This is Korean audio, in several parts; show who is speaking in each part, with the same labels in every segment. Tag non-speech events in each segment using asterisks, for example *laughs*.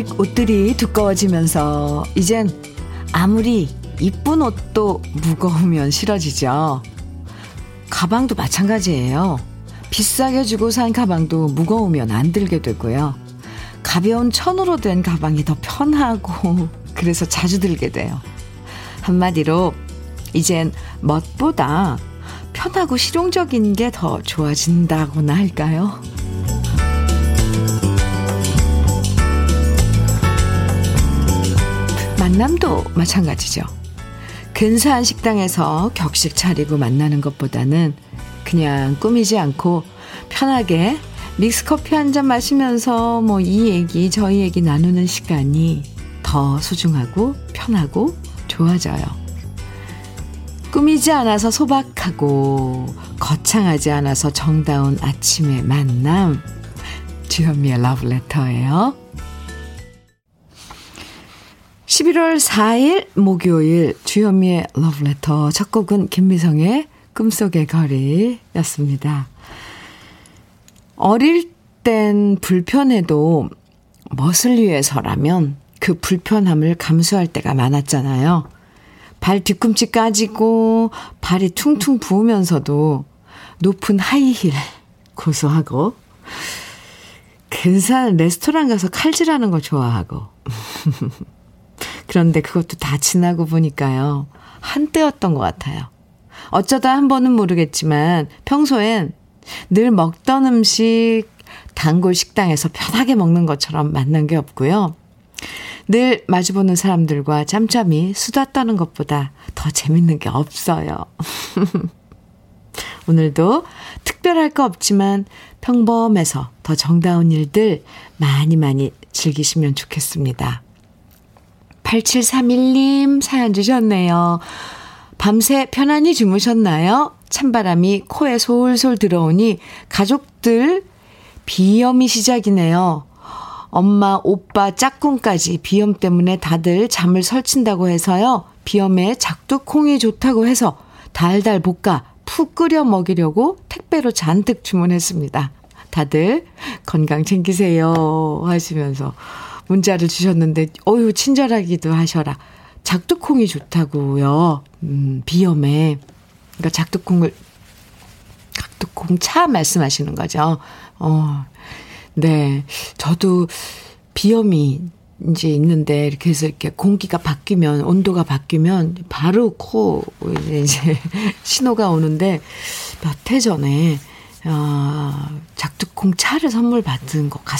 Speaker 1: 조금씩 옷들이 두꺼워지면서 이젠 아무리 이쁜 옷도 무거우면 싫어지죠. 가방도 마찬가지예요. 비싸게 주고 산 가방도 무거우면 안 들게 되고요. 가벼운 천으로 된 가방이 더 편하고 *laughs* 그래서 자주 들게 돼요. 한마디로 이젠 멋보다 편하고 실용적인 게 더 좋아진다고나 할까요? 만남도 마찬가지죠. 근사한 식당에서 격식 차리고 만나는 것보다는 그냥 꾸미지 않고 편하게 믹스 커피 한 잔 마시면서 뭐 이 얘기 저 얘기 나누는 시간이 더 소중하고 편하고 좋아져요. 꾸미지 않아서 소박하고 거창하지 않아서 정다운 아침의 만남 주현미의 러브레터예요. 11월 4일 목요일 주현미의 러브레터 첫 곡은 김미성의 꿈속의 거리였습니다. 어릴 땐 불편해도 멋을 위해서라면 그 불편함을 감수할 때가 많았잖아요. 발 뒤꿈치 까지고 발이 퉁퉁 부으면서도 높은 하이힐 고소하고 근사한 레스토랑 가서 칼질하는 거 좋아하고 *laughs* 그런데 그것도 다 지나고 보니까요. 한때였던 것 같아요. 어쩌다 한 번은 모르겠지만 평소엔 늘 먹던 음식 단골 식당에서 편하게 먹는 것처럼 만난 게 없고요. 늘 마주보는 사람들과 짬짬이 수다 떠는 것보다 더 재밌는 게 없어요. *laughs* 오늘도 특별할 거 없지만 평범해서 더 정다운 일들 많이 많이 즐기시면 좋겠습니다. 8731님 사연 주셨네요. 밤새 편안히 주무셨나요? 찬바람이 코에 솔솔 들어오니 가족들 비염이 시작이네요. 엄마, 오빠, 짝꿍까지 비염 때문에 다들 잠을 설친다고 해서요. 비염에 작두콩이 좋다고 해서 달달 볶아 푹 끓여 먹이려고 택배로 잔뜩 주문했습니다. 다들 건강 챙기세요 하시면서 문자를 주셨는데 어유 친절하기도 하셔라. 작두콩이 좋다고요. 음, 비염에. 그러니까 작두콩을 작두콩 차 말씀하시는 거죠. 어. 네. 저도 비염이 이제 있는데 이렇게 해서 이렇게 공기가 바뀌면 온도가 바뀌면 바로 코 이제 *laughs* 신호가 오는데 몇 해 전에 아, 작두콩 차를 선물 받은 것 같,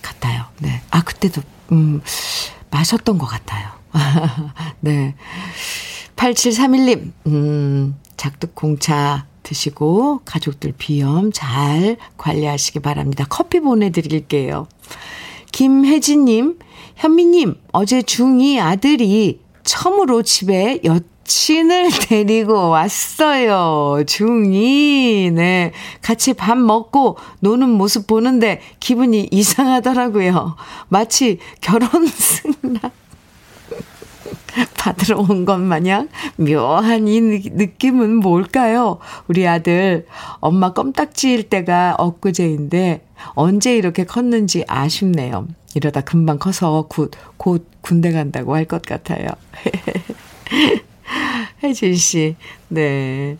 Speaker 1: 같아요. 네. 아, 그때도, 음, 마셨던 것 같아요. *laughs* 네. 8731님, 음, 작두콩차 드시고 가족들 비염 잘 관리하시기 바랍니다. 커피 보내드릴게요. 김혜진님, 현미님, 어제 중2 아들이 처음으로 집에 엿 친을 *laughs* 데리고 왔어요. 중2. 네. 같이 밥 먹고 노는 모습 보는데 기분이 이상하더라고요. 마치 결혼 승낙 *laughs* 받으러 온 것 마냥 묘한 이 느낌은 뭘까요? 우리 아들 엄마 껌딱지일 때가 엊그제인데 언제 이렇게 컸는지 아쉽네요. 이러다 금방 커서 곧, 곧 군대 간다고 할 것 같아요. *laughs* *laughs* 혜진 씨. 네.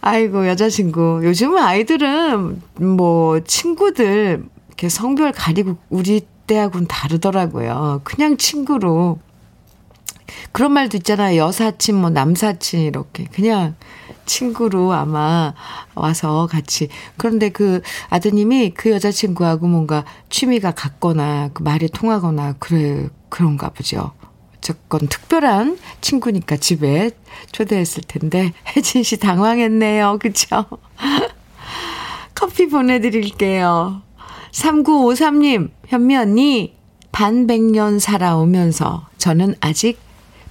Speaker 1: 아이고, 여자친구. 요즘 아이들은 뭐, 친구들, 이렇게 성별 가리고 우리 때하고는 다르더라고요. 그냥 친구로. 그런 말도 있잖아요. 여사친, 뭐, 남사친, 이렇게. 그냥 친구로 아마 와서 같이. 그런데 그 아드님이 그 여자친구하고 뭔가 취미가 같거나, 그 말이 통하거나, 그래, 그런가 보죠. 무조건 특별한 친구니까 집에 초대했을 텐데 혜진 씨 당황했네요. 그쵸? *laughs* 커피 보내드릴게요. 3953님, 현미 언니, 반백년 살아오면서 저는 아직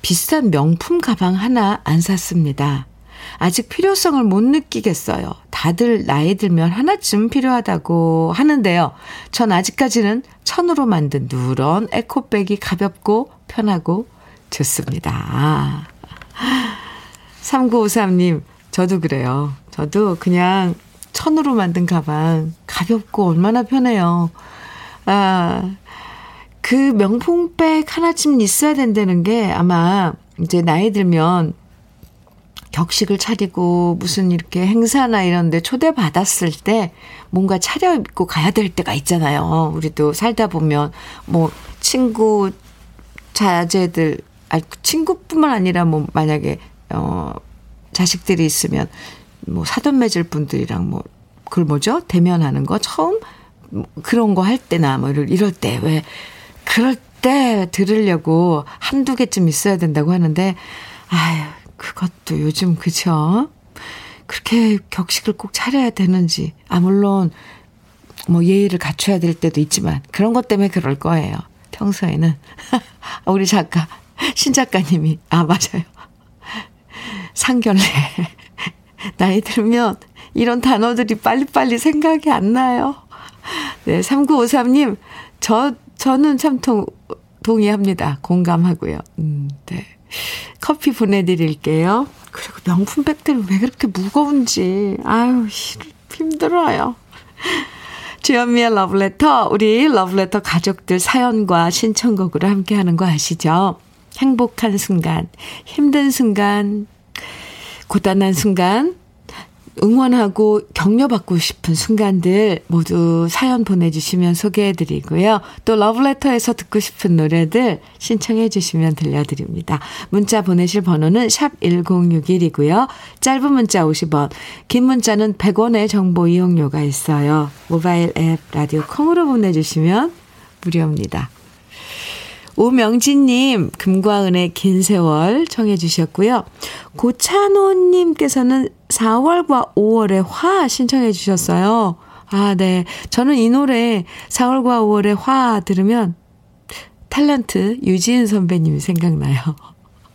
Speaker 1: 비싼 명품 가방 하나 안 샀습니다. 아직 필요성을 못 느끼겠어요. 다들 나이 들면 하나쯤 필요하다고 하는데요. 전 아직까지는 천으로 만든 누런 에코백이 가볍고 편하고 좋습니다. 3953님, 저도 그래요. 저도 그냥 천으로 만든 가방 가볍고 얼마나 편해요. 아, 그 명품백 하나쯤 있어야 된다는 게 아마 이제 나이 들면 격식을 차리고 무슨 이렇게 행사나 이런 데 초대받았을 때 뭔가 차려입고 가야 될 때가 있잖아요. 우리도 살다 보면 뭐 친구 자제들 아 친구뿐만 아니라 뭐 만약에 어 자식들이 있으면 뭐 사돈 맺을 분들이랑 뭐 그걸 뭐죠? 대면하는 거 처음 뭐 그런 거 할 때나 뭐 이럴 때 왜 그럴 때 들으려고 한두 개쯤 있어야 된다고 하는데 아유 그것도 요즘 그쵸? 그렇게 격식을 꼭 차려야 되는지 아 물론 뭐 예의를 갖춰야 될 때도 있지만 그런 것 때문에 그럴 거예요. 평소에는 *laughs* 우리 작가 신 작가님이 아 맞아요. 상견례 *laughs* 나이 들면 이런 단어들이 빨리빨리 생각이 안 나요. 네, 3953님, 저, 저는 참 동, 동의합니다. 공감하고요. 음, 네. 커피 보내드릴게요. 그리고 명품 백들 왜 그렇게 무거운지, 아유, 힘들어요. 주현미의 러브레터, 우리 러브레터 가족들 사연과 신청곡으로 함께 하는 거 아시죠? 행복한 순간, 힘든 순간, 고단한 순간, 응원하고 격려받고 싶은 순간들 모두 사연 보내주시면 소개해드리고요. 또 러브레터에서 듣고 싶은 노래들 신청해주시면 들려드립니다. 문자 보내실 번호는 샵 1061이고요. 짧은 문자 50원, 긴 문자는 100원의 정보 이용료가 있어요. 모바일 앱 라디오 콩으로 보내주시면 무료입니다. 오명진님, 금과 은의 긴 세월 청해 주셨고요. 고찬호님께서는 4월과 5월의 화 신청해 주셨어요. 아, 네. 저는 이 노래 4월과 5월의 화 들으면 탤런트 유지은 선배님이 생각나요.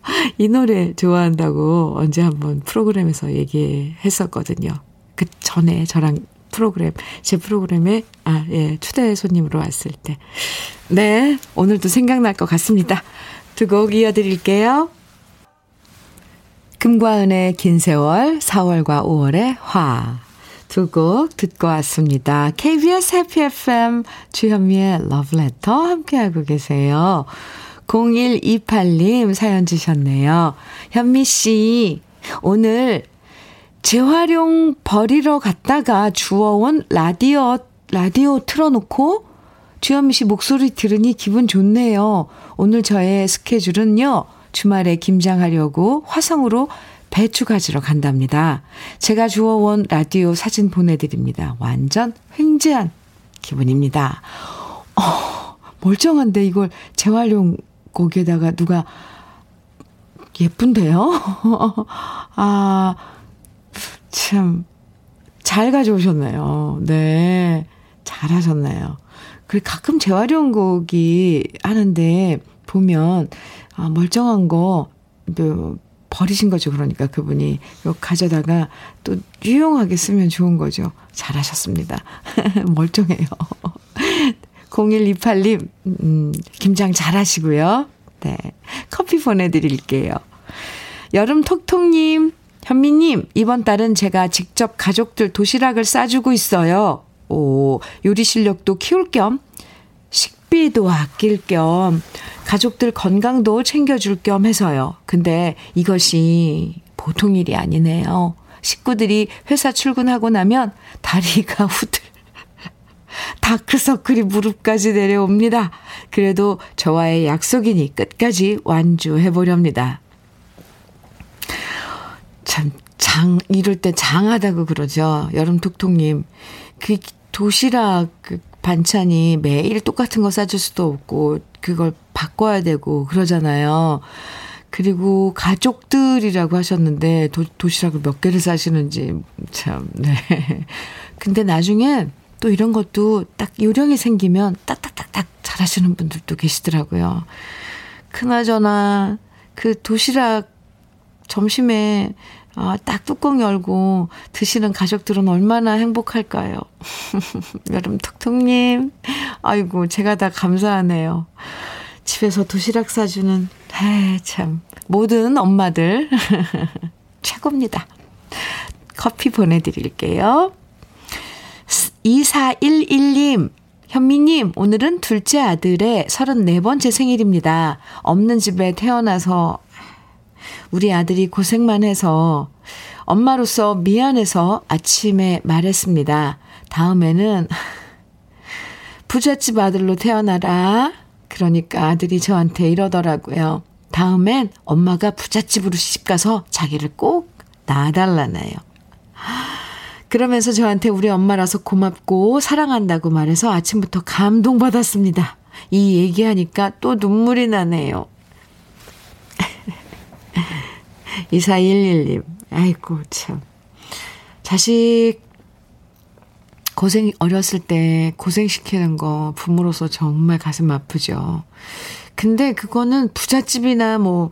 Speaker 1: *laughs* 이 노래 좋아한다고 언제 한번 프로그램에서 얘기했었거든요. 그 전에 저랑 프로그램, 제 프로그램에, 아, 예, 초대 손님으로 왔을 때. 네, 오늘도 생각날 것 같습니다. 두 곡 이어드릴게요. 금과 은의 긴 세월, 4월과 5월의 화. 두 곡 듣고 왔습니다. KBS 해피 FM 주현미의 러브레터 함께하고 계세요. 0128님 사연 주셨네요. 현미 씨, 오늘 재활용 버리러 갔다가 주워온 라디오, 라디오 틀어놓고 주현미 씨 목소리 들으니 기분 좋네요. 오늘 저의 스케줄은요, 주말에 김장하려고 화성으로 배추 가지러 간답니다. 제가 주워온 라디오 사진 보내드립니다. 완전 횡재한 기분입니다. 어, 멀쩡한데 이걸 재활용 고기에다가 누가 예쁜데요? *laughs* 아, 참, 잘 가져오셨네요. 네. 잘 하셨네요. 그리고 가끔 재활용곡이 하는데 보면, 아, 멀쩡한 거, 그, 버리신 거죠. 그러니까 그분이. 요 가져다가 또 유용하게 쓰면 좋은 거죠. 잘하셨습니다. *laughs* 멀쩡해요. *laughs* 0128님, 음, 김장 잘 하시고요. 네. 커피 보내드릴게요. 여름 톡톡님, 현미님, 이번 달은 제가 직접 가족들 도시락을 싸주고 있어요. 오, 요리 실력도 키울 겸, 식비도 아낄 겸, 가족들 건강도 챙겨줄 겸 해서요. 근데 이것이 보통 일이 아니네요. 식구들이 회사 출근하고 나면 다리가 *laughs* 후들, 다크서클이 무릎까지 내려옵니다. 그래도 저와의 약속이니 끝까지 완주해 보렵니다. 참, 장, 이럴 때 장하다고 그러죠. 여름 톡톡님. 그 도시락 그 반찬이 매일 똑같은 거 싸줄 수도 없고, 그걸 바꿔야 되고, 그러잖아요. 그리고 가족들이라고 하셨는데, 도, 도시락을 몇 개를 싸시는지, 참, 네. *laughs* 근데 나중에 또 이런 것도 딱 요령이 생기면 딱딱딱딱 잘하시는 분들도 계시더라고요. 그나저나, 그 도시락 점심에 아, 딱 뚜껑 열고 드시는 가족들은 얼마나 행복할까요? *laughs* 여름 톡톡님, 아이고, 제가 다 감사하네요. 집에서 도시락 싸주는, 아, 참, 모든 엄마들, *laughs* 최고입니다. 커피 보내드릴게요. 2411님, 현미님, 오늘은 둘째 아들의 34번째 생일입니다. 없는 집에 태어나서 우리 아들이 고생만 해서 엄마로서 미안해서 아침에 말했습니다. 다음에는 *laughs* 부잣집 아들로 태어나라. 그러니까 아들이 저한테 이러더라고요. 다음엔 엄마가 부잣집으로 시집가서 자기를 꼭 낳아달라나요. *gasps* 그러면서 저한테 우리 엄마라서 고맙고 사랑한다고 말해서 아침부터 감동받았습니다. 이 얘기하니까 또 눈물이 나네요. *laughs* 2411님, 아이고, 참. 자식 고생, 어렸을 때 고생시키는 거 부모로서 정말 가슴 아프죠. 근데 그거는 부잣집이나 뭐,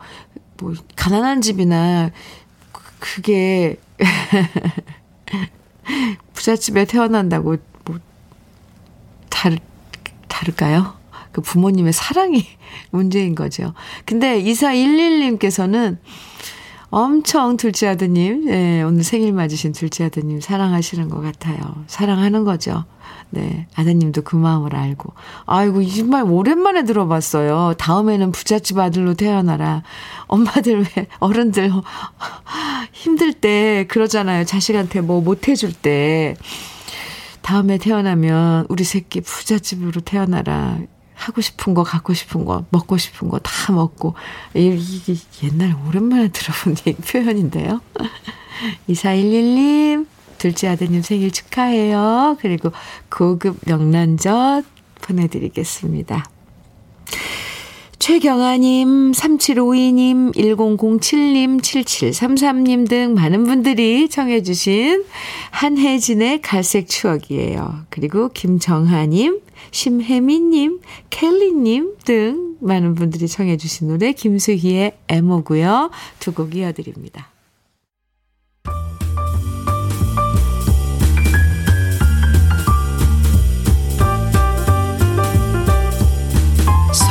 Speaker 1: 뭐, 가난한 집이나 그게 *laughs* 부잣집에 태어난다고 뭐 다르 다를까요? 그 부모님의 사랑이 *laughs* 문제인 거죠. 근데 2411님께서는 엄청 둘째 아드님, 예, 오늘 생일 맞으신 둘째 아드님 사랑하시는 것 같아요. 사랑하는 거죠. 네, 아드님도 그 마음을 알고. 아이고, 이 말 오랜만에 들어봤어요. 다음에는 부잣집 아들로 태어나라. 엄마들 왜, 어른들 *laughs* 힘들 때 그러잖아요. 자식한테 뭐 못해줄 때. 다음에 태어나면 우리 새끼 부잣집으로 태어나라. 하고 싶은 거, 갖고 싶은 거, 먹고 싶은 거 다 먹고. 이게 옛날 오랜만에 들어본 *laughs* 표현인데요. *laughs* 2411님, 둘째 아드님 생일 축하해요. 그리고 고급 명란젓 보내드리겠습니다. 최경아님, 3752님, 1007님, 7733님 등 많은 분들이 청해주신 한혜진의 갈색 추억이에요. 그리고 김정하님, 심혜미님, 켈리님 등 많은 분들이 청해주신 노래 김수희의 애모고요. 두 곡 이어드립니다.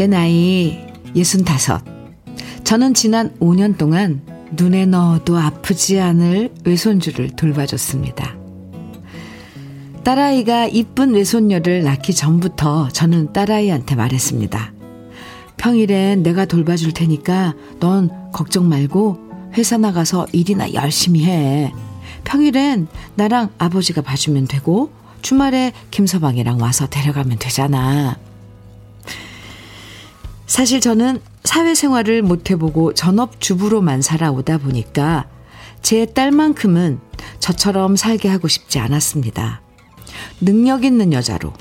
Speaker 1: 제 나이 65. 저는 지난 5년 동안 눈에 넣어도 아프지 않을 외손주를 돌봐줬습니다. 딸아이가 이쁜 외손녀를 낳기 전부터 저는 딸아이한테 말했습니다. 평일엔 내가 돌봐줄 테니까 넌 걱정 말고 회사 나가서 일이나 열심히 해. 평일엔 나랑 아버지가 봐주면 되고 주말에 김서방이랑 와서 데려가면 되잖아. 사실 저는 사회생활을 못해보고 전업주부로만 살아오다 보니까 제 딸만큼은 저처럼 살게 하고 싶지 않았습니다. 능력 있는 여자로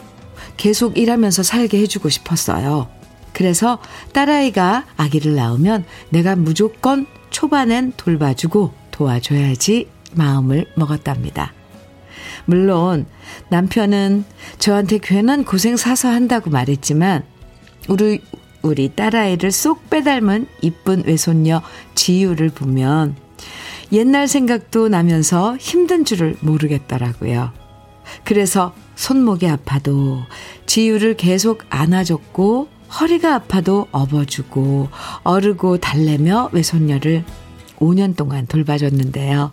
Speaker 1: 계속 일하면서 살게 해주고 싶었어요. 그래서 딸아이가 아기를 낳으면 내가 무조건 초반엔 돌봐주고 도와줘야지 마음을 먹었답니다. 물론 남편은 저한테 괜한 고생 사서 한다고 말했지만 우리 우리 딸아이를 쏙 빼닮은 이쁜 외손녀 지유를 보면 옛날 생각도 나면서 힘든 줄을 모르겠더라고요. 그래서 손목이 아파도 지유를 계속 안아줬고 허리가 아파도 업어주고 어르고 달래며 외손녀를 5년 동안 돌봐줬는데요.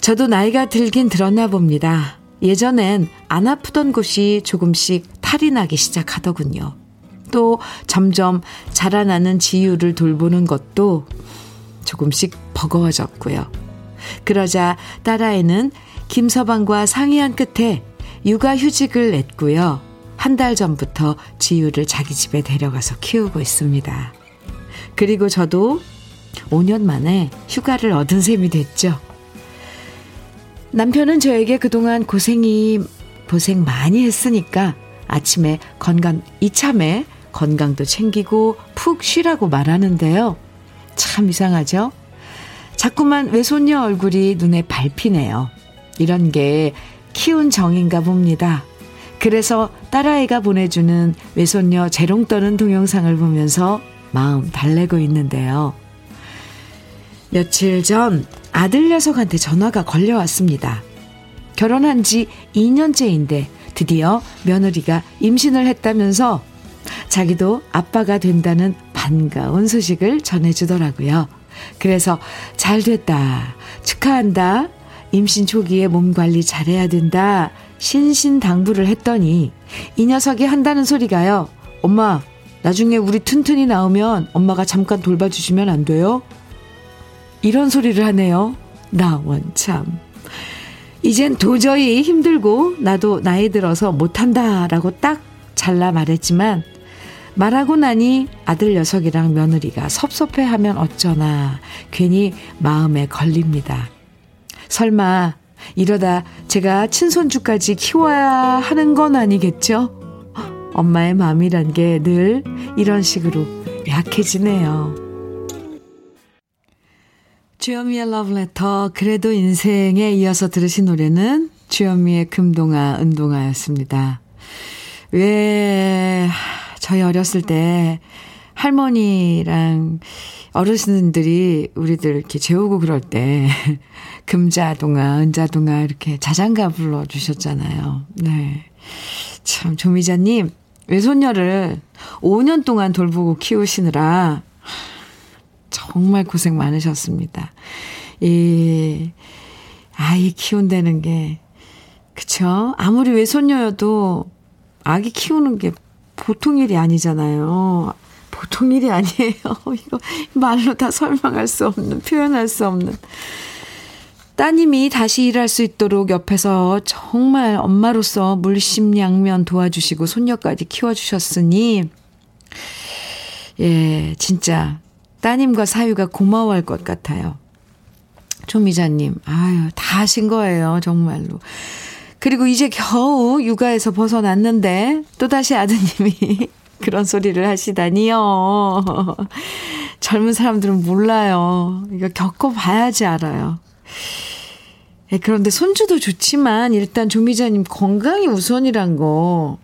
Speaker 1: 저도 나이가 들긴 들었나 봅니다. 예전엔 안 아프던 곳이 조금씩 탈이 나기 시작하더군요. 또 점점 자라나는 지유를 돌보는 것도 조금씩 버거워졌고요. 그러자 딸아이는 김서방과 상의한 끝에 육아휴직을 냈고요. 한 달 전부터 지유를 자기 집에 데려가서 키우고 있습니다. 그리고 저도 5년 만에 휴가를 얻은 셈이 됐죠. 남편은 저에게 그동안 고생이, 고생 많이 했으니까 아침에 건강, 이참에 건강도 챙기고 푹 쉬라고 말하는데요. 참 이상하죠? 자꾸만 외손녀 얼굴이 눈에 밟히네요. 이런 게 키운 정인가 봅니다. 그래서 딸아이가 보내주는 외손녀 재롱 떠는 동영상을 보면서 마음 달래고 있는데요. 며칠 전 아들 녀석한테 전화가 걸려왔습니다. 결혼한 지 2년째인데 드디어 며느리가 임신을 했다면서 자기도 아빠가 된다는 반가운 소식을 전해주더라고요. 그래서 잘 됐다. 축하한다. 임신 초기에 몸 관리 잘해야 된다. 신신당부를 했더니 이 녀석이 한다는 소리가요. 엄마, 나중에 우리 튼튼이 나오면 엄마가 잠깐 돌봐주시면 안 돼요? 이런 소리를 하네요. 나 원참. 이젠 도저히 힘들고 나도 나이 들어서 못한다라고 딱 잘라 말했지만 말하고 나니 아들 녀석이랑 며느리가 섭섭해하면 어쩌나 괜히 마음에 걸립니다. 설마 이러다 제가 친손주까지 키워야 하는 건 아니겠죠? 엄마의 마음이란 게 늘 이런 식으로 약해지네요. 주현미의 러브레터 그래도 인생에 이어서 들으신 노래는 주현미의 금동아 은동아였습니다. 왜 저희 어렸을 때 할머니랑 어르신들이 우리들 이렇게 재우고 그럴 때 *laughs* 금자동아, 은자동아 이렇게 자장가 불러 주셨잖아요. 네. 참, 조미자님, 외손녀를 5년 동안 돌보고 키우시느라 정말 고생 많으셨습니다. 이, 아이 키운다는 게, 그쵸? 아무리 외손녀여도 아기 키우는 게 보통 일이 아니잖아요. 보통 일이 아니에요. *laughs* 이거 말로 다 설명할 수 없는, 표현할 수 없는. 따님이 다시 일할 수 있도록 옆에서 정말 엄마로서 물심양면 도와주시고 손녀까지 키워주셨으니, 예, 진짜 따님과 사유가 고마워할 것 같아요. 조미자님, 아유, 다 하신 거예요, 정말로. 그리고 이제 겨우 육아에서 벗어났는데, 또다시 아드님이 *laughs* 그런 소리를 하시다니요. *laughs* 젊은 사람들은 몰라요. 이거 겪어봐야지 알아요. 예, 그런데 손주도 좋지만 일단 조미자님 건강이 우선이란 거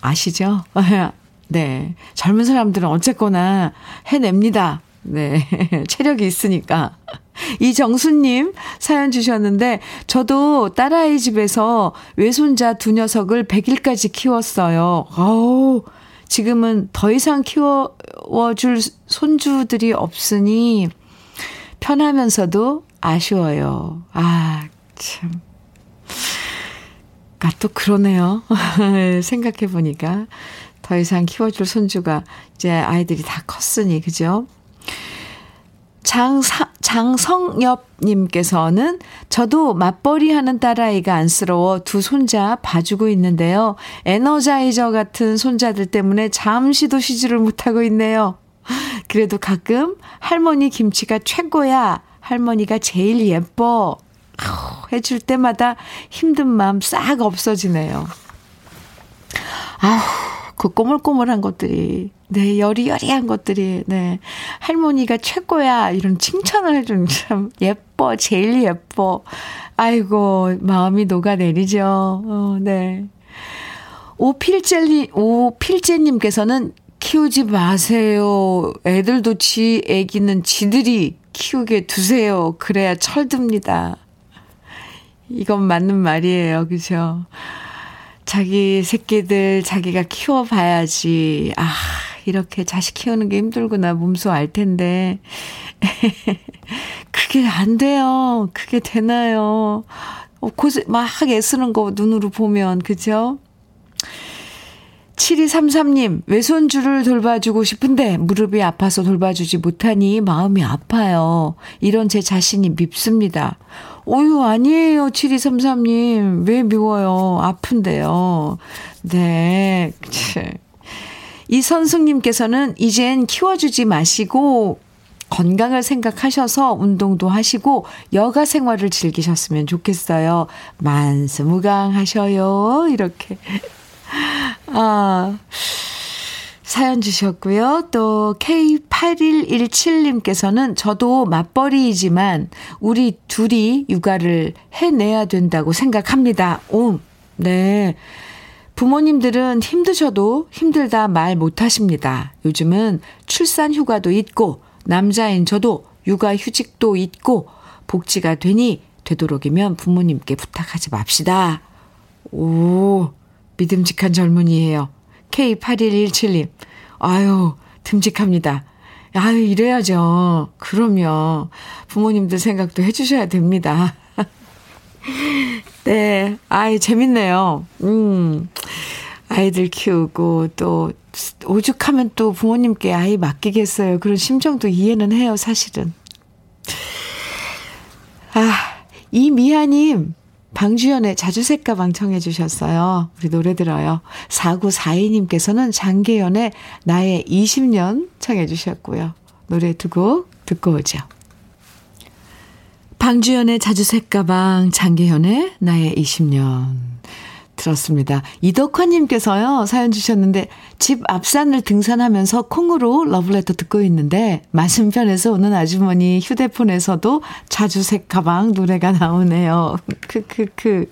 Speaker 1: 아시죠? *laughs* 네. 젊은 사람들은 어쨌거나 해냅니다. 네. 체력이 있으니까. *laughs* 이정수님 사연 주셨는데, 저도 딸아이 집에서 외손자 두 녀석을 100일까지 키웠어요. 어우, 지금은 더 이상 키워줄 손주들이 없으니 편하면서도 아쉬워요. 아, 참. 아, 또 그러네요. *laughs* 생각해보니까. 더 이상 키워줄 손주가 이제 아이들이 다 컸으니, 그죠? 장사, 장성엽님께서는 저도 맞벌이 하는 딸아이가 안쓰러워 두 손자 봐주고 있는데요. 에너자이저 같은 손자들 때문에 잠시도 쉬지를 못하고 있네요. 그래도 가끔 할머니 김치가 최고야. 할머니가 제일 예뻐. 해줄 때마다 힘든 마음 싹 없어지네요. 아우, 그 꼬물꼬물한 것들이, 네, 여리여리한 것들이, 네. 할머니가 최고야. 이런 칭찬을 해주는 참 예뻐. 제일 예뻐. 아이고, 마음이 녹아내리죠. 어, 네. 오필젤리, 오필제님께서는 키우지 마세요. 애들도 지 애기는 지들이 키우게 두세요. 그래야 철듭니다. 이건 맞는 말이에요. 그죠? 자기 새끼들 자기가 키워봐야지. 아, 이렇게 자식 키우는 게 힘들구나. 몸소 알 텐데. *laughs* 그게 안 돼요. 그게 되나요? 어, 고생, 막 애쓰는 거 눈으로 보면, 그죠? 7233님, 외손주를 돌봐주고 싶은데 무릎이 아파서 돌봐주지 못하니 마음이 아파요. 이런 제 자신이 밉습니다. 어유 아니에요. 7233님. 왜 미워요? 아픈데요. 네. 이선숙님께서는 이젠 키워주지 마시고 건강을 생각하셔서 운동도 하시고 여가 생활을 즐기셨으면 좋겠어요. 만수무강 하셔요. 이렇게. 아. 사연 주셨고요. 또 K8117님께서는 저도 맞벌이이지만 우리 둘이 육아를 해내야 된다고 생각합니다. 오, 네. 부모님들은 힘드셔도 힘들다 말 못하십니다. 요즘은 출산 휴가도 있고 남자인 저도 육아 휴직도 있고 복지가 되니 되도록이면 부모님께 부탁하지 맙시다. 오, 믿음직한 젊은이에요. K8117님. 아유, 듬직합니다. 아유, 이래야죠. 그럼요. 부모님들 생각도 해주셔야 됩니다. *laughs* 네. 아이, 재밌네요. 음. 아이들 키우고 또 오죽하면 또 부모님께 아이 맡기겠어요. 그런 심정도 이해는 해요, 사실은. 아, 이미아님, 방주연의 자주색 가방 청해 주셨어요. 우리 노래 들어요. 4942님께서는 장계연의 나의 20년 청해 주셨고요. 노래 두 곡 듣고 오죠. 방주연의 자주색 가방, 장계현의 나의 20년. 들었습니다. 이덕화님께서요, 사연 주셨는데, 집 앞산을 등산하면서 콩으로 러브레터 듣고 있는데, 맞은편에서 오는 아주머니 휴대폰에서도 자주색 가방 노래가 나오네요. *laughs* 크크크.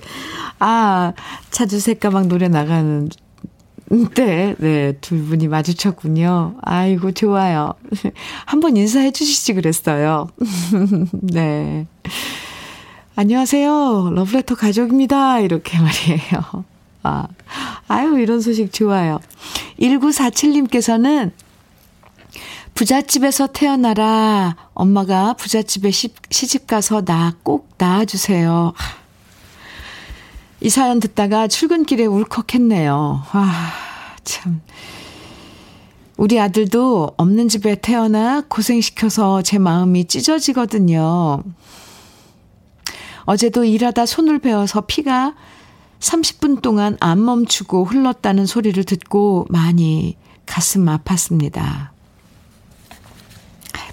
Speaker 1: 아, 자주색 가방 노래 나가는 네, 네, 두 분이 마주쳤군요. 아이고, 좋아요. *laughs* 한번 인사해 주시지 그랬어요. *laughs* 네. 안녕하세요. 러브레터 가족입니다. 이렇게 *laughs* 말이에요. 아, 아유, 이런 소식 좋아요. 1947님께서는 부잣집에서 태어나라. 엄마가 부잣집에 시집 가서 나 꼭 낳아주세요. 이 사연 듣다가 출근길에 울컥했네요. 아, 참. 우리 아들도 없는 집에 태어나 고생시켜서 제 마음이 찢어지거든요. 어제도 일하다 손을 베어서 피가 30분 동안 안 멈추고 흘렀다는 소리를 듣고 많이 가슴 아팠습니다.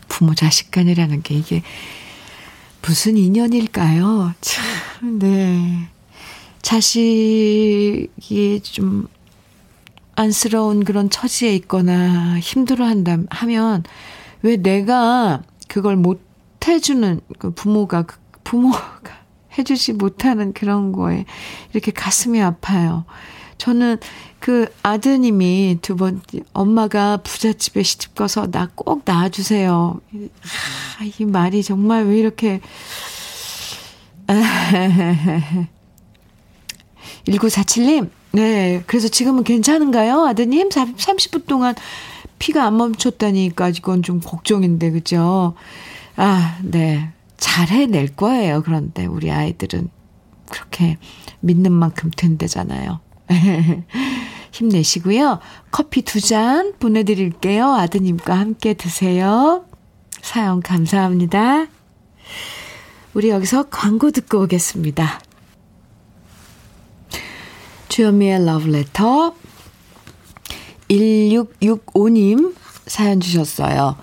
Speaker 1: 부모 자식 간이라는 게 이게 무슨 인연일까요? 참, 네. 자식이 좀 안쓰러운 그런 처지에 있거나 힘들어 한다 하면 왜 내가 그걸 못 해주는 그 부모가 그 부모가 해주지 못하는 그런 거에 이렇게 가슴이 아파요. 저는 그 아드님이 두 번, 엄마가 부잣집에 시집 가서 나 꼭 낳아주세요. 아, 이 말이 정말 왜 이렇게, *laughs* 1947님, 네. 그래서 지금은 괜찮은가요? 아드님? 30분 동안 피가 안 멈췄다니까 이건 좀 걱정인데, 그죠? 아, 네. 잘 해낼 거예요. 그런데 우리 아이들은 그렇게 믿는 만큼 된대잖아요. *laughs* 힘내시고요. 커피 두 잔 보내드릴게요. 아드님과 함께 드세요. 사연 감사합니다. 우리 여기서 광고 듣고 오겠습니다. 주현미의 러브레터 1665님 사연 주셨어요.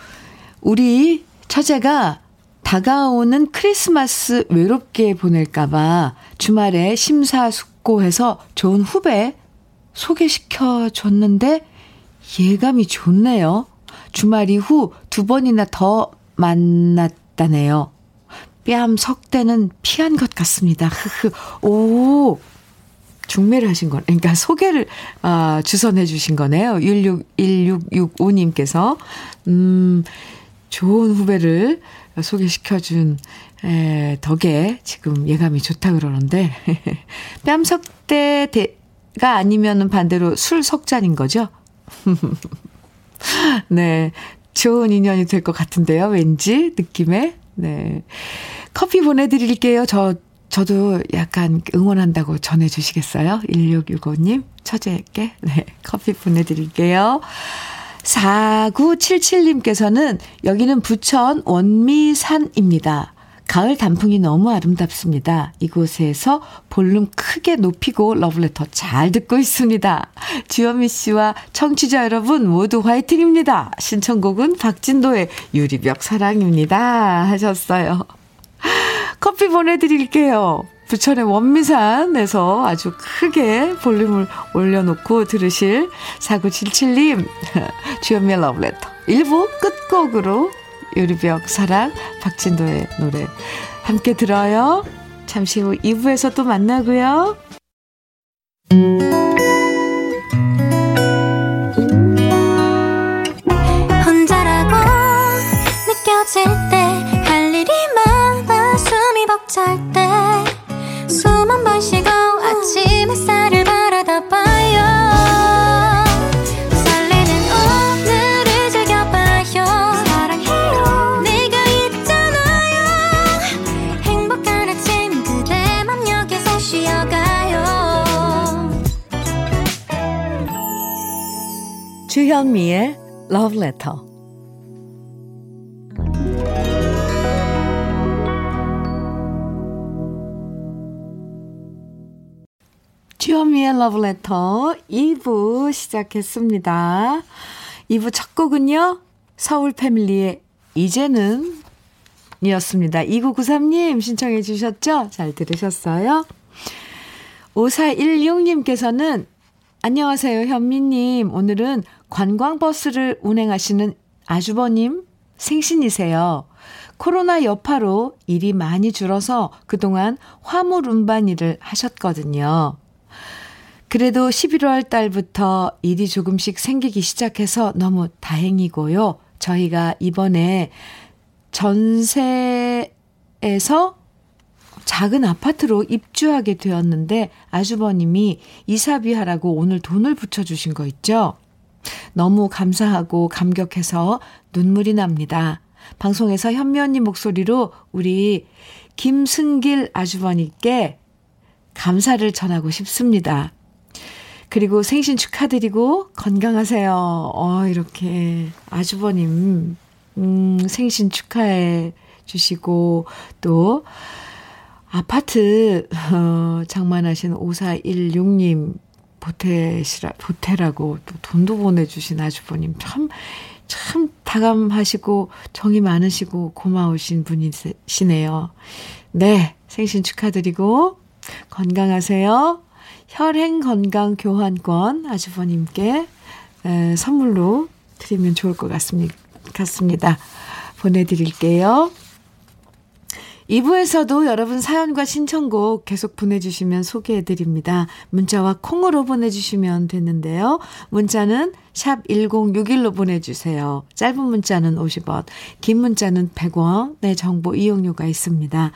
Speaker 1: 우리 처제가 다가오는 크리스마스 외롭게 보낼까봐 주말에 심사숙고해서 좋은 후배 소개시켜 줬는데 예감이 좋네요. 주말 이후 두 번이나 더 만났다네요. 뺨 석대는 피한 것 같습니다. 흐흐. 오, 중매를 하신 거, 그러니까 소개를, 아, 주선해 주신 거네요. 161665님께서, 음, 좋은 후배를 소개시켜준, 에, 덕에 지금 예감이 좋다 그러는데, *laughs* 뺨석대가 아니면은 반대로 술 석잔인 거죠? *laughs* 네. 좋은 인연이 될 것 같은데요. 왠지 느낌에. 네. 커피 보내드릴게요. 저 저도 약간 응원한다고 전해주시겠어요? 1665님, 처제에게. 네, 커피 보내드릴게요. 4977님께서는 여기는 부천 원미산입니다. 가을 단풍이 너무 아름답습니다. 이곳에서 볼륨 크게 높이고 러브레터 잘 듣고 있습니다. 주현미 씨와 청취자 여러분 모두 화이팅입니다. 신청곡은 박진도의 유리벽 사랑입니다. 하셨어요. *laughs* 커피 보내드릴게요. 부천의 원미산에서 아주 크게 볼륨을 올려놓고 들으실 4977님 *laughs* 주연미의 러브레터 1부 끝곡으로 유리벽 사랑 박진도의 노래 함께 들어요. 잠시 후 2부에서 또 만나고요. 혼자라고 느껴질 주현미의 Love Letter 주현미의 러브레터 2부 시작했습니다. 2부 첫 곡은요. 서울 패밀리의 이제는 이었습니다. 2993님 신청해 주셨죠? 잘 들으셨어요? 5416님께서는 안녕하세요, 현미님. 오늘은 관광버스를 운행하시는 아주버님 생신이세요. 코로나 여파로 일이 많이 줄어서 그동안 화물 운반 일을 하셨거든요. 그래도 11월 달부터 일이 조금씩 생기기 시작해서 너무 다행이고요. 저희가 이번에 전세에서 작은 아파트로 입주하게 되었는데 아주버님이 이사비 하라고 오늘 돈을 붙여주신 거 있죠? 너무 감사하고 감격해서 눈물이 납니다. 방송에서 현미 언니 목소리로 우리 김승길 아주버님께 감사를 전하고 싶습니다. 그리고 생신 축하드리고 건강하세요. 어, 이렇게 아주버님, 음, 생신 축하해 주시고, 또, 아파트, 어, 장만하신 5416님, 보태시라, 보태라고 또 돈도 보내주신 아주버님 참, 참 다감하시고 정이 많으시고 고마우신 분이시네요. 네, 생신 축하드리고 건강하세요. 혈행 건강 교환권 아주버님께 에, 선물로 드리면 좋을 것 같습니다. 같습니다. 보내드릴게요. 2부에서도 여러분 사연과 신청곡 계속 보내주시면 소개해드립니다. 문자와 콩으로 보내주시면 되는데요. 문자는 샵 1061로 보내주세요. 짧은 문자는 50원, 긴 문자는 100원, 내 네, 정보 이용료가 있습니다.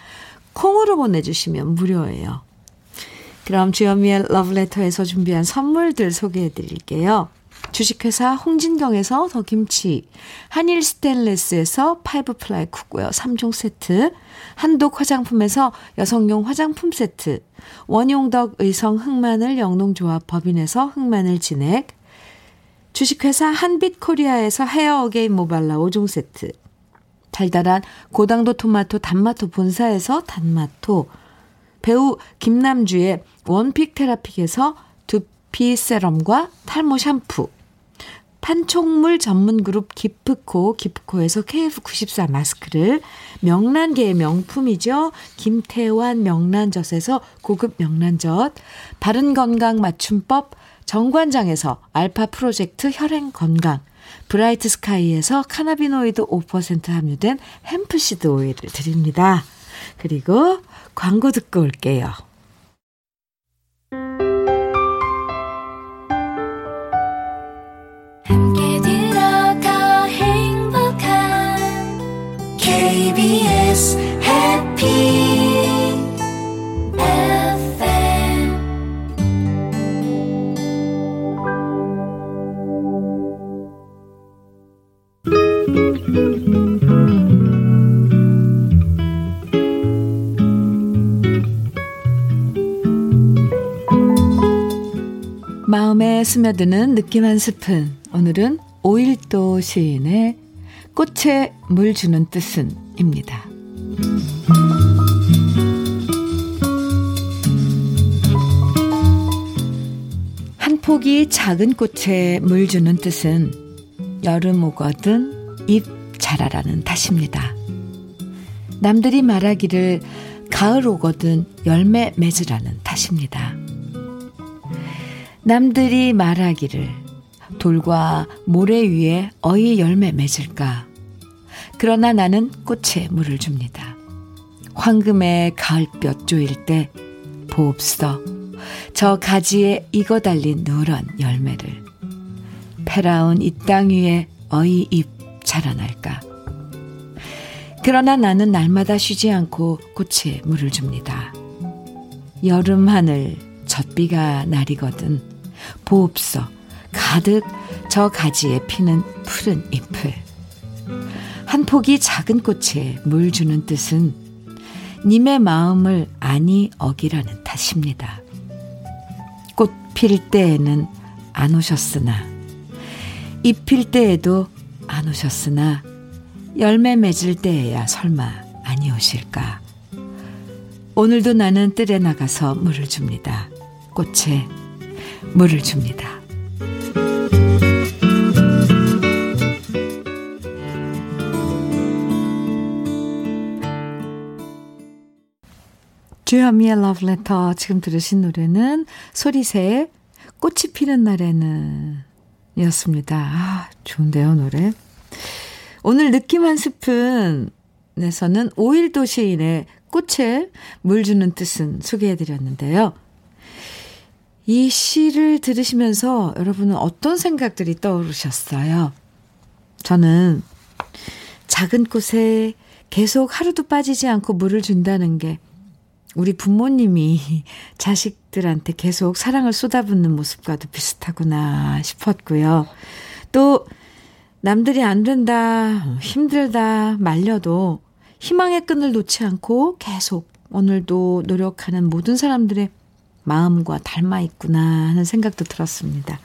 Speaker 1: 콩으로 보내주시면 무료예요. 그럼 주현미의 러브레터에서 준비한 선물들 소개해 드릴게요. 주식회사 홍진경에서 더김치, 한일 스텐레스에서 five ply cookware 3종 세트, 한독 화장품에서 여성용 화장품 세트, 원용덕 의성 흑마늘 영농조합 법인에서 흑마늘 진액, 주식회사 한빛코리아에서 헤어 어게인 모발라 5종 세트, 달달한 고당도 토마토 단마토 본사에서 단마토, 배우 김남주의 one pick 테라픽에서 두피 세럼과 탈모 샴푸, 판촉물 전문 그룹 기프코, 기프코에서 KF94 마스크를 명란계의 명품이죠. 김태환 명란젓에서 고급 명란젓, 바른 건강 맞춤법 정관장에서 알파 프로젝트 혈행 건강, 브라이트 스카이에서 cannabinoid 5% 함유된 햄프시드 오일을 드립니다. 그리고 광고 듣고 올게요. KBS 해피 마음에 스며드는 느낌 한 스푼. 오늘은 오일도 시인의 꽃에 물 주는 뜻은 입니다. 한 폭이 작은 꽃에 물 주는 뜻은 여름 오거든 잎 자라라는 탓입니다. 남들이 말하기를 가을 오거든 열매 맺으라는 탓입니다. 남들이 말하기를 돌과 모래 위에 어이 열매 맺을까. 그러나 나는 꽃에 물을 줍니다. 황금의 가을볕 조일 때 보옵서 저 가지에 익어 달린 누런 열매를 패라운 이 땅 위에 어이 잎 자라날까. 그러나 나는 날마다 쉬지 않고 꽃에 물을 줍니다. 여름 하늘 젖비가 날이거든 보옵소 가득 저 가지에 피는 푸른 잎을 한 폭이 작은 꽃에 물 주는 뜻은 님의 마음을 아니 어기라는 탓입니다. 꽃 필 때에는 안 오셨으나 잎 필 때에도 안 오셨으나 열매 맺을 때에야 설마 아니 오실까. 오늘도 나는 뜰에 나가서 물을 줍니다. 꽃에 물을 줍니다. 주현미의 러브레터 지금 들으신 노래는 소리새의 꽃이 피는 날에는 이었습니다. 아, 좋은데요, 노래. 오늘 느낌 한 스푼 에서는 오일도 시인의 꽃에 물 주는 뜻은 소개해드렸는데요. 이 시를 들으시면서 여러분은 어떤 생각들이 떠오르셨어요? 저는 작은 꽃에 계속 하루도 빠지지 않고 물을 준다는 게 우리 부모님이 *laughs* 자식들한테 계속 사랑을 쏟아붓는 모습과도 비슷하구나 싶었고요. 또 남들이 안 된다, 힘들다, 말려도 희망의 끈을 놓지 않고 계속 오늘도 노력하는 모든 사람들의 마음과 닮아 있구나 하는 생각도 들었습니다.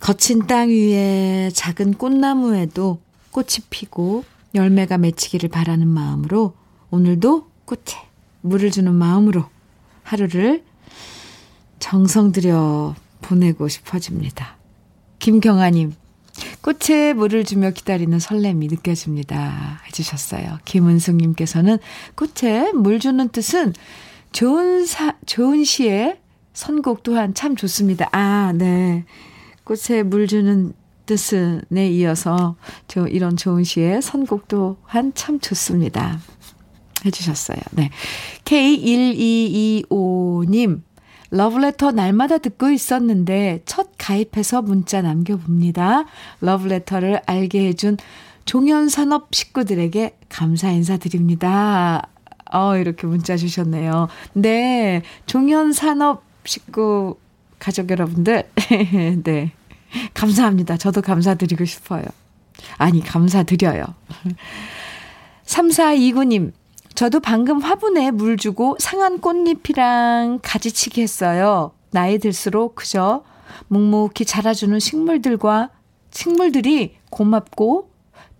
Speaker 1: 거친 땅 위에 작은 꽃나무에도 꽃이 피고 열매가 맺히기를 바라는 마음으로 오늘도 꽃에 물을 주는 마음으로 하루를 정성 들여 보내고 싶어집니다. 김경아님, 꽃에 물을 주며 기다리는 설렘이 느껴집니다. 해주셨어요. 김은숙님께서는 꽃에 물 주는 뜻은 좋은 사, 좋은 시에 선곡 또한 참 좋습니다. 아, 네. 꽃에 물 주는 뜻에 이어서 저 이런 좋은 시에 선곡 또한 참 좋습니다. 해주셨어요. 네. K1225님, 러브레터 날마다 듣고 있었는데 첫 가입해서 문자 남겨봅니다. 러브레터를 알게 해준 종현산업 식구들에게 감사 인사드립니다. 어, 이렇게 문자 주셨네요. 네. 종현산업 식구 가족 여러분들. *laughs* 네. 감사합니다. 저도 감사드리고 싶어요. 아니, 감사드려요. *laughs* 3429님, 저도 방금 화분에 물 주고 상한 꽃잎이랑 가지치기 했어요. 나이 들수록 그저 묵묵히 자라주는 식물들과 식물들이 고맙고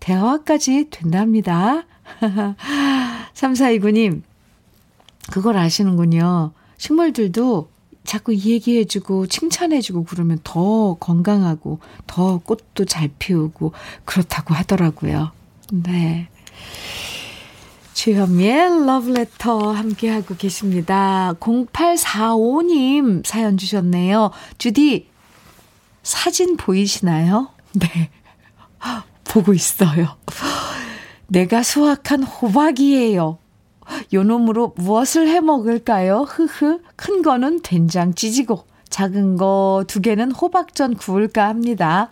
Speaker 1: 대화까지 된답니다. *laughs* 3429님, 그걸 아시는군요. 식물들도 자꾸 얘기해주고 칭찬해주고 그러면 더 건강하고 더 꽃도 잘 피우고 그렇다고 하더라고요. 네. 주현미의 러브레터 함께하고 계십니다. 0845님 사연 주셨네요. 주디, 사진 보이시나요? *laughs* 네. 보고 있어요. 내가 수확한 호박이에요. 요 놈으로 무엇을 해 먹을까요? 흐흐. 큰 거는 된장 찌지고, 작은 거 두 개는 호박전 구울까 합니다.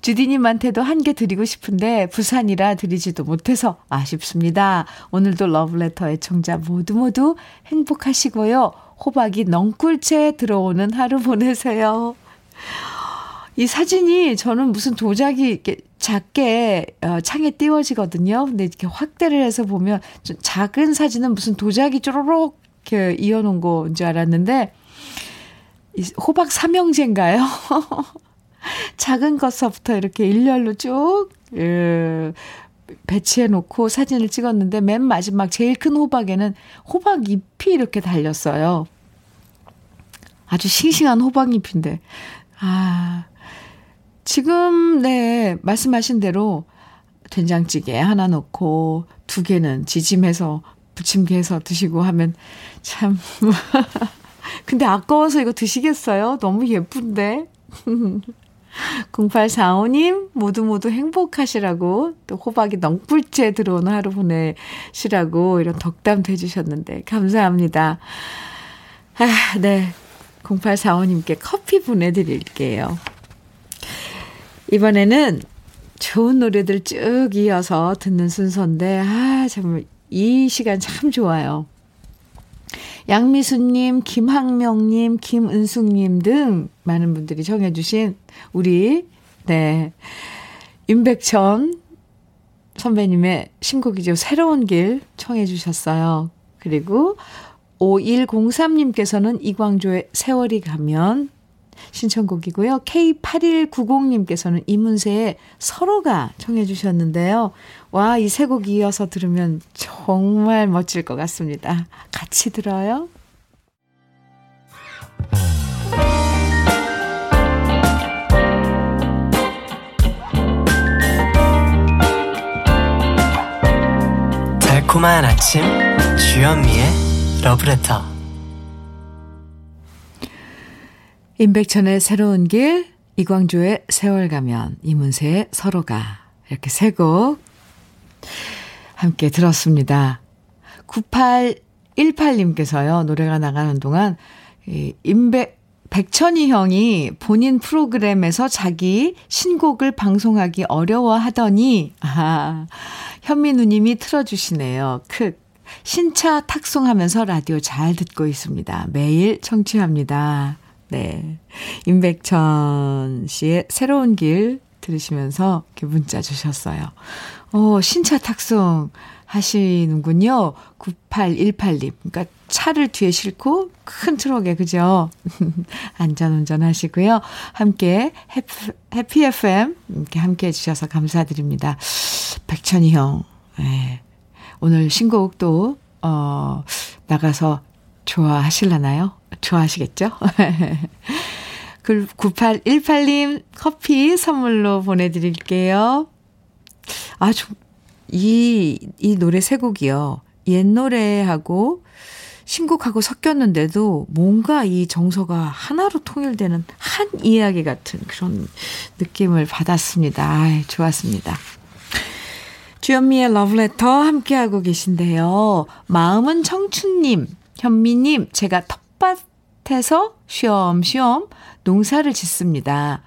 Speaker 1: 주디님한테도 한 개 드리고 싶은데 부산이라 드리지도 못해서 아쉽습니다. 오늘도 러브레터의 청자 모두 모두 행복하시고요. 호박이 넝꿀채 들어오는 하루 보내세요. 이 사진이 저는 무슨 도자기 이렇게 작게 어, 창에 띄워지거든요. 근데 이렇게 확대를 해서 보면 좀 작은 사진은 무슨 도자기 쪼로록 이렇게 이어놓은 거인 줄 알았는데 호박 삼형제인가요? *laughs* 작은 것서부터 이렇게 일렬로 쭉, 예, 배치해 놓고 사진을 찍었는데 맨 마지막 제일 큰 호박에는 호박 잎이 이렇게 달렸어요. 아주 싱싱한 호박 잎인데. 아, 지금, 네, 말씀하신 대로 된장찌개 하나 넣고 두 개는 지짐해서 부침개 해서 드시고 하면 참. *laughs* 근데 아까워서 이거 드시겠어요? 너무 예쁜데. *laughs* 0845님, 모두 모두 행복하시라고, 또 호박이 넝불째 들어오는 하루 보내시라고, 이런 덕담도 해주셨는데, 감사합니다. 아, 네. 0845님께 커피 보내드릴게요. 이번에는 좋은 노래들 쭉 이어서 듣는 순서인데, 아, 정말 이 시간 참 좋아요. 양미수님, 김학명님, 김은숙님 등 많은 분들이 정해주신 우리, 네, 윤백천 선배님의 신곡이죠. 새로운 길 청해주셨어요. 그리고 5103님께서는 이광조의 세월이 가면 신청곡이고요. K8190님께서는 이문세의 서로가 청해 주셨는데요. 와, 이 세 곡 이어서 들으면 정말 멋질 것 같습니다. 같이 들어요.
Speaker 2: 달콤한 아침 주현미의 러브레터
Speaker 1: 임백천의 새로운 길, 이광조의 세월 가면, 이문세의 서로가 이렇게 세 곡 함께 들었습니다. 9818님께서요, 노래가 나가는 동안, 이 임백, 백천이 형이 본인 프로그램에서 자기 신곡을 방송하기 어려워 하더니, 아, 현미 누님이 틀어주시네요. 크. 신차 탁송하면서 라디오 잘 듣고 있습니다. 매일 청취합니다. 네. 임백천 씨의 새로운 길 들으시면서 이렇게 문자 주셨어요. 어, 신차 탁송 하시는군요. 9818님. 그러니까 차를 뒤에 싣고 큰 트럭에, 그죠? *laughs* 안전 운전 하시고요. 함께 해피, 해피 FM 이렇게 함께 해주셔서 감사드립니다. 백천이 형. 네. 오늘 신곡도, 어, 나가서 좋아하실라나요? 좋아하시겠죠? *laughs* 9818님 커피 선물로 보내드릴게요. 아, 좀, 이, 이 노래 세 곡이요. 옛 노래하고 신곡하고 섞였는데도 뭔가 이 정서가 하나로 통일되는 한 이야기 같은 그런 느낌을 받았습니다. 아, 좋았습니다. 주현미의 러브레터 함께하고 계신데요. 마음은 청춘님, 현미님, 제가 텃밭에서 쉬엄쉬엄 농사를 짓습니다.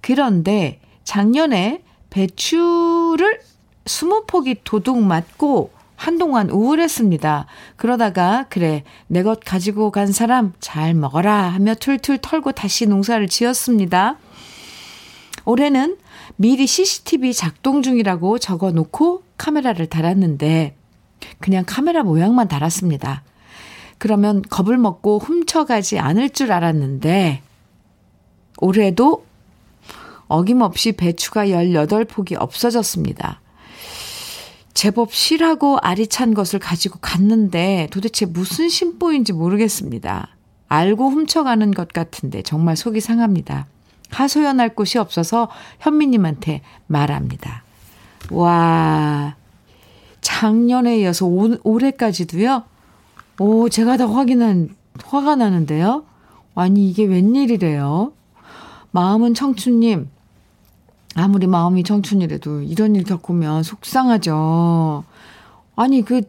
Speaker 1: 그런데 작년에 배추를 스무 포기 도둑 맞고 한동안 우울했습니다. 그러다가 그래 내 것 가지고 간 사람 잘 먹어라 하며 툴툴 털고 다시 농사를 지었습니다. 올해는 미리 CCTV 작동 중이라고 적어 놓고 카메라를 달았는데 그냥 카메라 모양만 달았습니다. 그러면 겁을 먹고 훔쳐가지 않을 줄 알았는데 올해도 어김없이 배추가 18폭이 없어졌습니다. 제법 실하고 알이 찬 것을 가지고 갔는데 도대체 무슨 심보인지 모르겠습니다. 알고 훔쳐가는 것 같은데 정말 속이 상합니다. 하소연할 곳이 없어서 현미님한테 말합니다. 와, 작년에 이어서 올, 올해까지도요? 오, 제가 다 확인한, 화가 나는데요? 아니, 이게 웬일이래요? 마음은 청춘님, 아무리 마음이 청춘이라도 이런 일 겪으면 속상하죠. 아니, 그,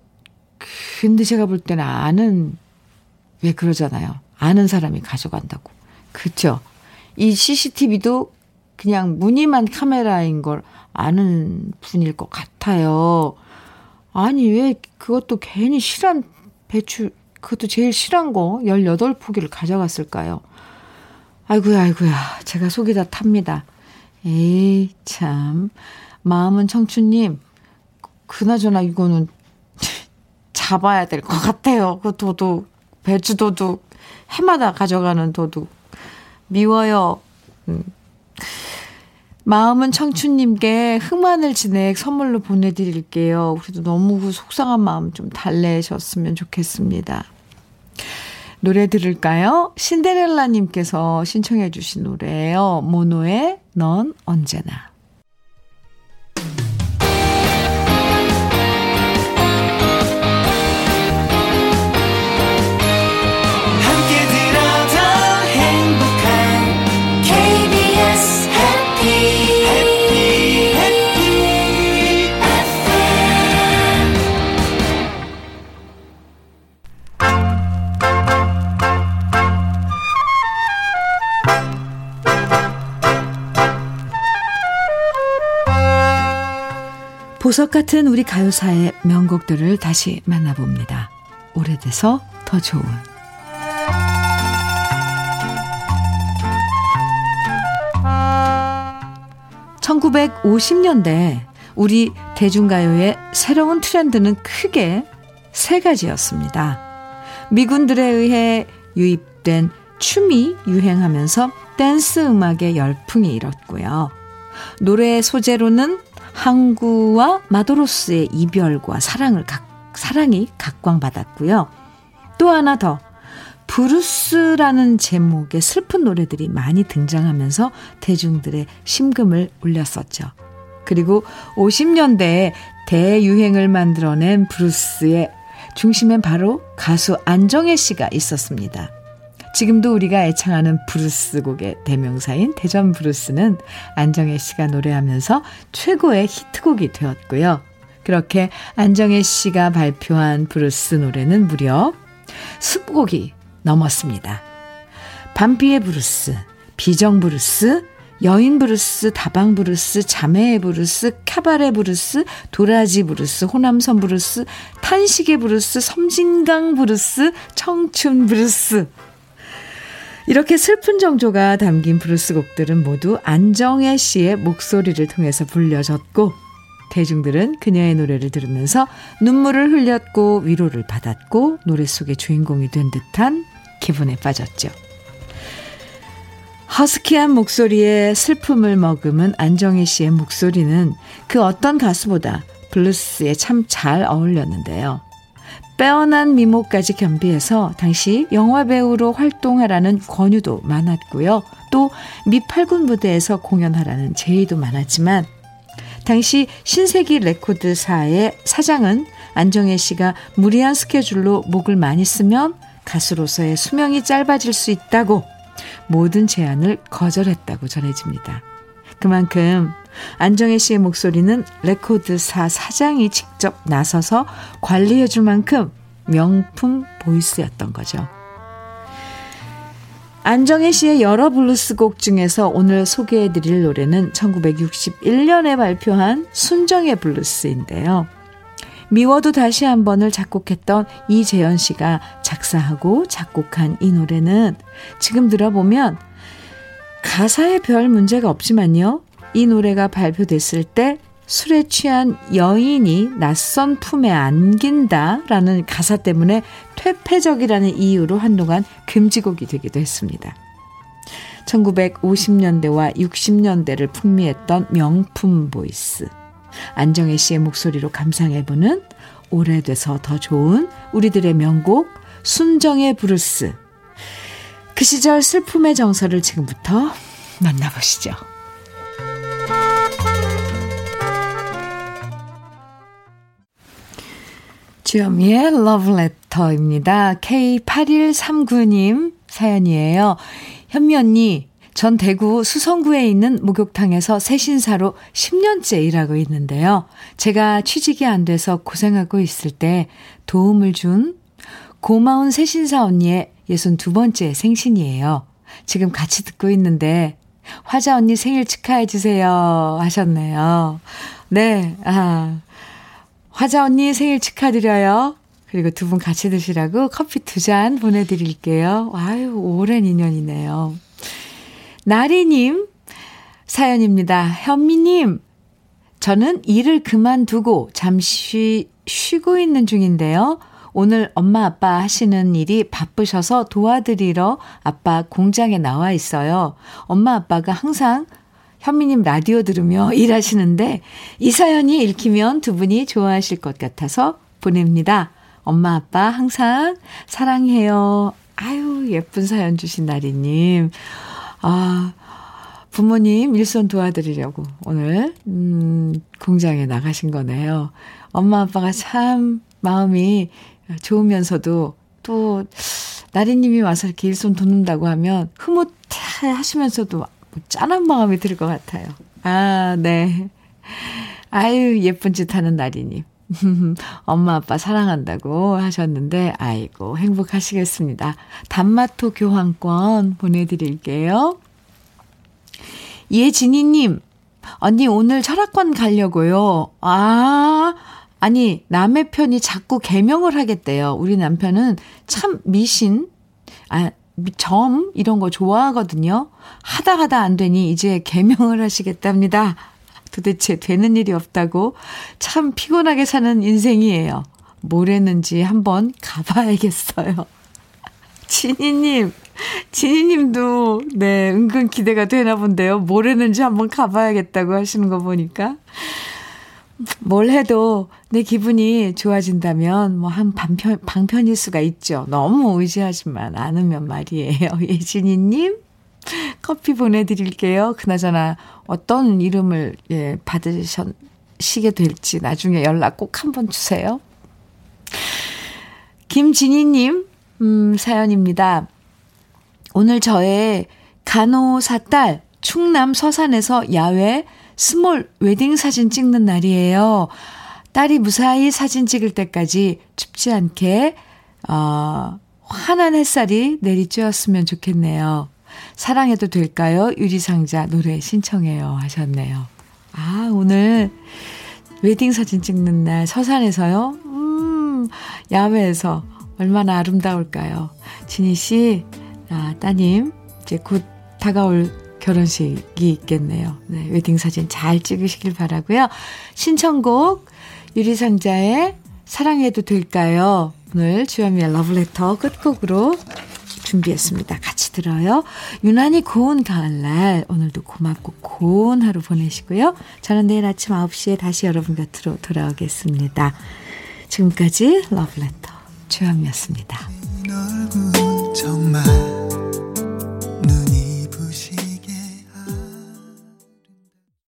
Speaker 1: 근데 제가 볼 때는 아는, 왜 그러잖아요. 아는 사람이 가져간다고. 그쵸? 이 CCTV도 그냥 무늬만 카메라인 걸 아는 분일 것 같아요. 아니, 왜 그것도 괜히 실한 배추, 그것도 제일 실한 거 18포기를 가져갔을까요? 아이고야, 아이고야. 제가 속이 다 탑니다. 에이, 참. 마음은 청춘님, 그나저나 이거는 *laughs* 잡아야 될 것 같아요. 그 도둑, 배추 도둑, 해마다 가져가는 도둑. 미워요. 음. 마음은 청춘님께 흑마늘 진액 선물로 보내드릴게요. 그래도 너무 그 속상한 마음 좀 달래셨으면 좋겠습니다. 노래 들을까요? 신데렐라님께서 신청해 주신 노래예요. 모노의 넌 언제나. 보석 같은 우리 가요사의 명곡들을 다시 만나봅니다. 오래돼서 더 좋은 1950년대 우리 대중가요의 새로운 트렌드는 크게 세 가지였습니다. 미군들에 의해 유입된 춤이 유행하면서 댄스 음악의 열풍이 일었고요. 노래 소재로는 항구와 마도로스의 이별과 사랑을 각, 사랑이 각광받았고요. 또 하나 더 브루스라는 제목의 슬픈 노래들이 많이 등장하면서 대중들의 심금을 울렸었죠. 그리고 50년대에 대유행을 만들어낸 브루스의 중심엔 바로 가수 안정애 씨가 있었습니다. 지금도 우리가 애창하는 브루스 곡의 대명사인 대전 브루스는 안정애 씨가 노래하면서 최고의 히트곡이 되었고요. 그렇게 안정애 씨가 발표한 브루스 노래는 무려 20곡이 넘었습니다. 밤비의 브루스, 비정 브루스, 여인 브루스, 다방 브루스, 자매의 브루스, 카바레 브루스, 도라지 브루스, 호남선 브루스, 탄식의 브루스, 섬진강 브루스, 청춘 브루스, 이렇게 슬픈 정조가 담긴 브루스 곡들은 모두 안정애 씨의 목소리를 통해서 불려졌고 대중들은 그녀의 노래를 들으면서 눈물을 흘렸고 위로를 받았고 노래 속의 주인공이 된 듯한 기분에 빠졌죠. 허스키한 목소리에 슬픔을 머금은 안정애 씨의 목소리는 그 어떤 가수보다 블루스에 참 잘 어울렸는데요. 빼어난 미모까지 겸비해서 당시 영화배우로 활동하라는 권유도 많았고요. 또 미팔군 무대에서 공연하라는 제의도 많았지만 당시 신세기 레코드사의 사장은 안정애 씨가 무리한 스케줄로 목을 많이 쓰면 가수로서의 수명이 짧아질 수 있다고 모든 제안을 거절했다고 전해집니다. 그만큼 안정애 씨의 목소리는 레코드사 사장이 직접 나서서 관리해 줄 만큼 명품 voice였던 거죠. 안정애 씨의 여러 블루스 곡 중에서 오늘 소개해 드릴 노래는 1961년에 발표한 순정의 블루스인데요. 미워도 다시 한 번을 작곡했던 이재현 씨가 작사하고 작곡한 이 노래는 지금 들어보면 가사에 별 문제가 없지만요. 이 노래가 발표됐을 때 술에 취한 여인이 낯선 품에 안긴다라는 가사 때문에 퇴폐적이라는 이유로 한동안 금지곡이 되기도 했습니다. 1950년대와 60년대를 풍미했던 명품 voice. 안정애 씨의 목소리로 감상해보는 오래돼서 더 좋은 우리들의 명곡 순정의 브루스. 그 시절 슬픔의 정서를 지금부터 만나보시죠. 주현미의 러브레터입니다. K8139님 사연이에요. 현미 언니, 전 대구 수성구에 있는 목욕탕에서 새신사로 10년째 일하고 있는데요. 제가 취직이 안 돼서 고생하고 있을 때 도움을 준 고마운 새신사 언니의 62번째 생신이에요. 지금 같이 듣고 있는데 화자 언니 생일 축하해 주세요 하셨네요. 네, 아, 화자 언니 생일 축하드려요. 그리고 두 분 같이 드시라고 커피 두 잔 보내드릴게요. 아유, 오랜 인연이네요. 나리님, 사연입니다. 현미님, 저는 일을 그만두고 잠시 쉬고 있는 중인데요. 오늘 엄마 아빠 하시는 일이 바쁘셔서 도와드리러 아빠 공장에 나와 있어요. 엄마 아빠가 항상 현미님 라디오 들으며 *laughs* 일하시는데 이 사연이 읽히면 두 분이 좋아하실 것 같아서 보냅니다. 엄마 아빠 항상 사랑해요. 아유 예쁜 사연 주신 나리님. 아 부모님 일손 도와드리려고 오늘 음, 공장에 나가신 거네요. 엄마 아빠가 참 마음이 좋으면서도 또 나리님이 와서 이렇게 일손 돕는다고 하면 흐뭇해 하시면서도 짠한 마음이 들 것 같아요. 아, 네. 아유, 예쁜 짓 하는 나리님. *laughs* 엄마 아빠 사랑한다고 하셨는데 아이고 행복하시겠습니다. 단마토 교환권 보내드릴게요. 예진희님 언니 오늘 철학관 가려고요. 아, 아니, 남의 편이 자꾸 개명을 하겠대요. 우리 남편은 참 미신, 아, 점, 이런 거 좋아하거든요. 하다 하다 안 되니 이제 개명을 하시겠답니다. 도대체 되는 일이 없다고 참 피곤하게 사는 인생이에요. 뭘 했는지 한번 가봐야겠어요. *laughs* 진희님, 진희님도, 네, 은근 기대가 되나 본데요. 뭘 했는지 한번 가봐야겠다고 하시는 거 보니까. 뭘 해도 내 기분이 좋아진다면 뭐 한 반편, 방편일 수가 있죠. 너무 의지하지만 않으면 말이에요. *laughs* 예진이님, 커피 보내드릴게요. 그나저나 어떤 이름을 예, 받으시게 될지 나중에 연락 꼭 한번 주세요. 김진희님, 음, 사연입니다. 오늘 저의 간호사 딸 충남 서산에서 야외 small wedding 사진 찍는 날이에요. 딸이 무사히 사진 찍을 때까지 춥지 않게, 어, 환한 햇살이 내리쬐었으면 좋겠네요. 사랑해도 될까요? 유리상자 노래 신청해요. 하셨네요. 아, 오늘 웨딩 사진 찍는 날 서산에서요? 음, 야외에서 얼마나 아름다울까요? 진희 씨, 아, 따님, 이제 곧 다가올 결혼식이 있겠네요. 네, 웨딩 사진 잘 찍으시길 바라고요. 신청곡 유리상자의 사랑해도 될까요? 오늘 주현미의 러브레터 끝곡으로 준비했습니다. 같이 들어요. 유난히 고운 가을날 오늘도 고맙고 고운 하루 보내시고요. 저는 내일 아침 9시에 다시 여러분 곁으로 돌아오겠습니다. 지금까지 러브레터 주현미였습니다.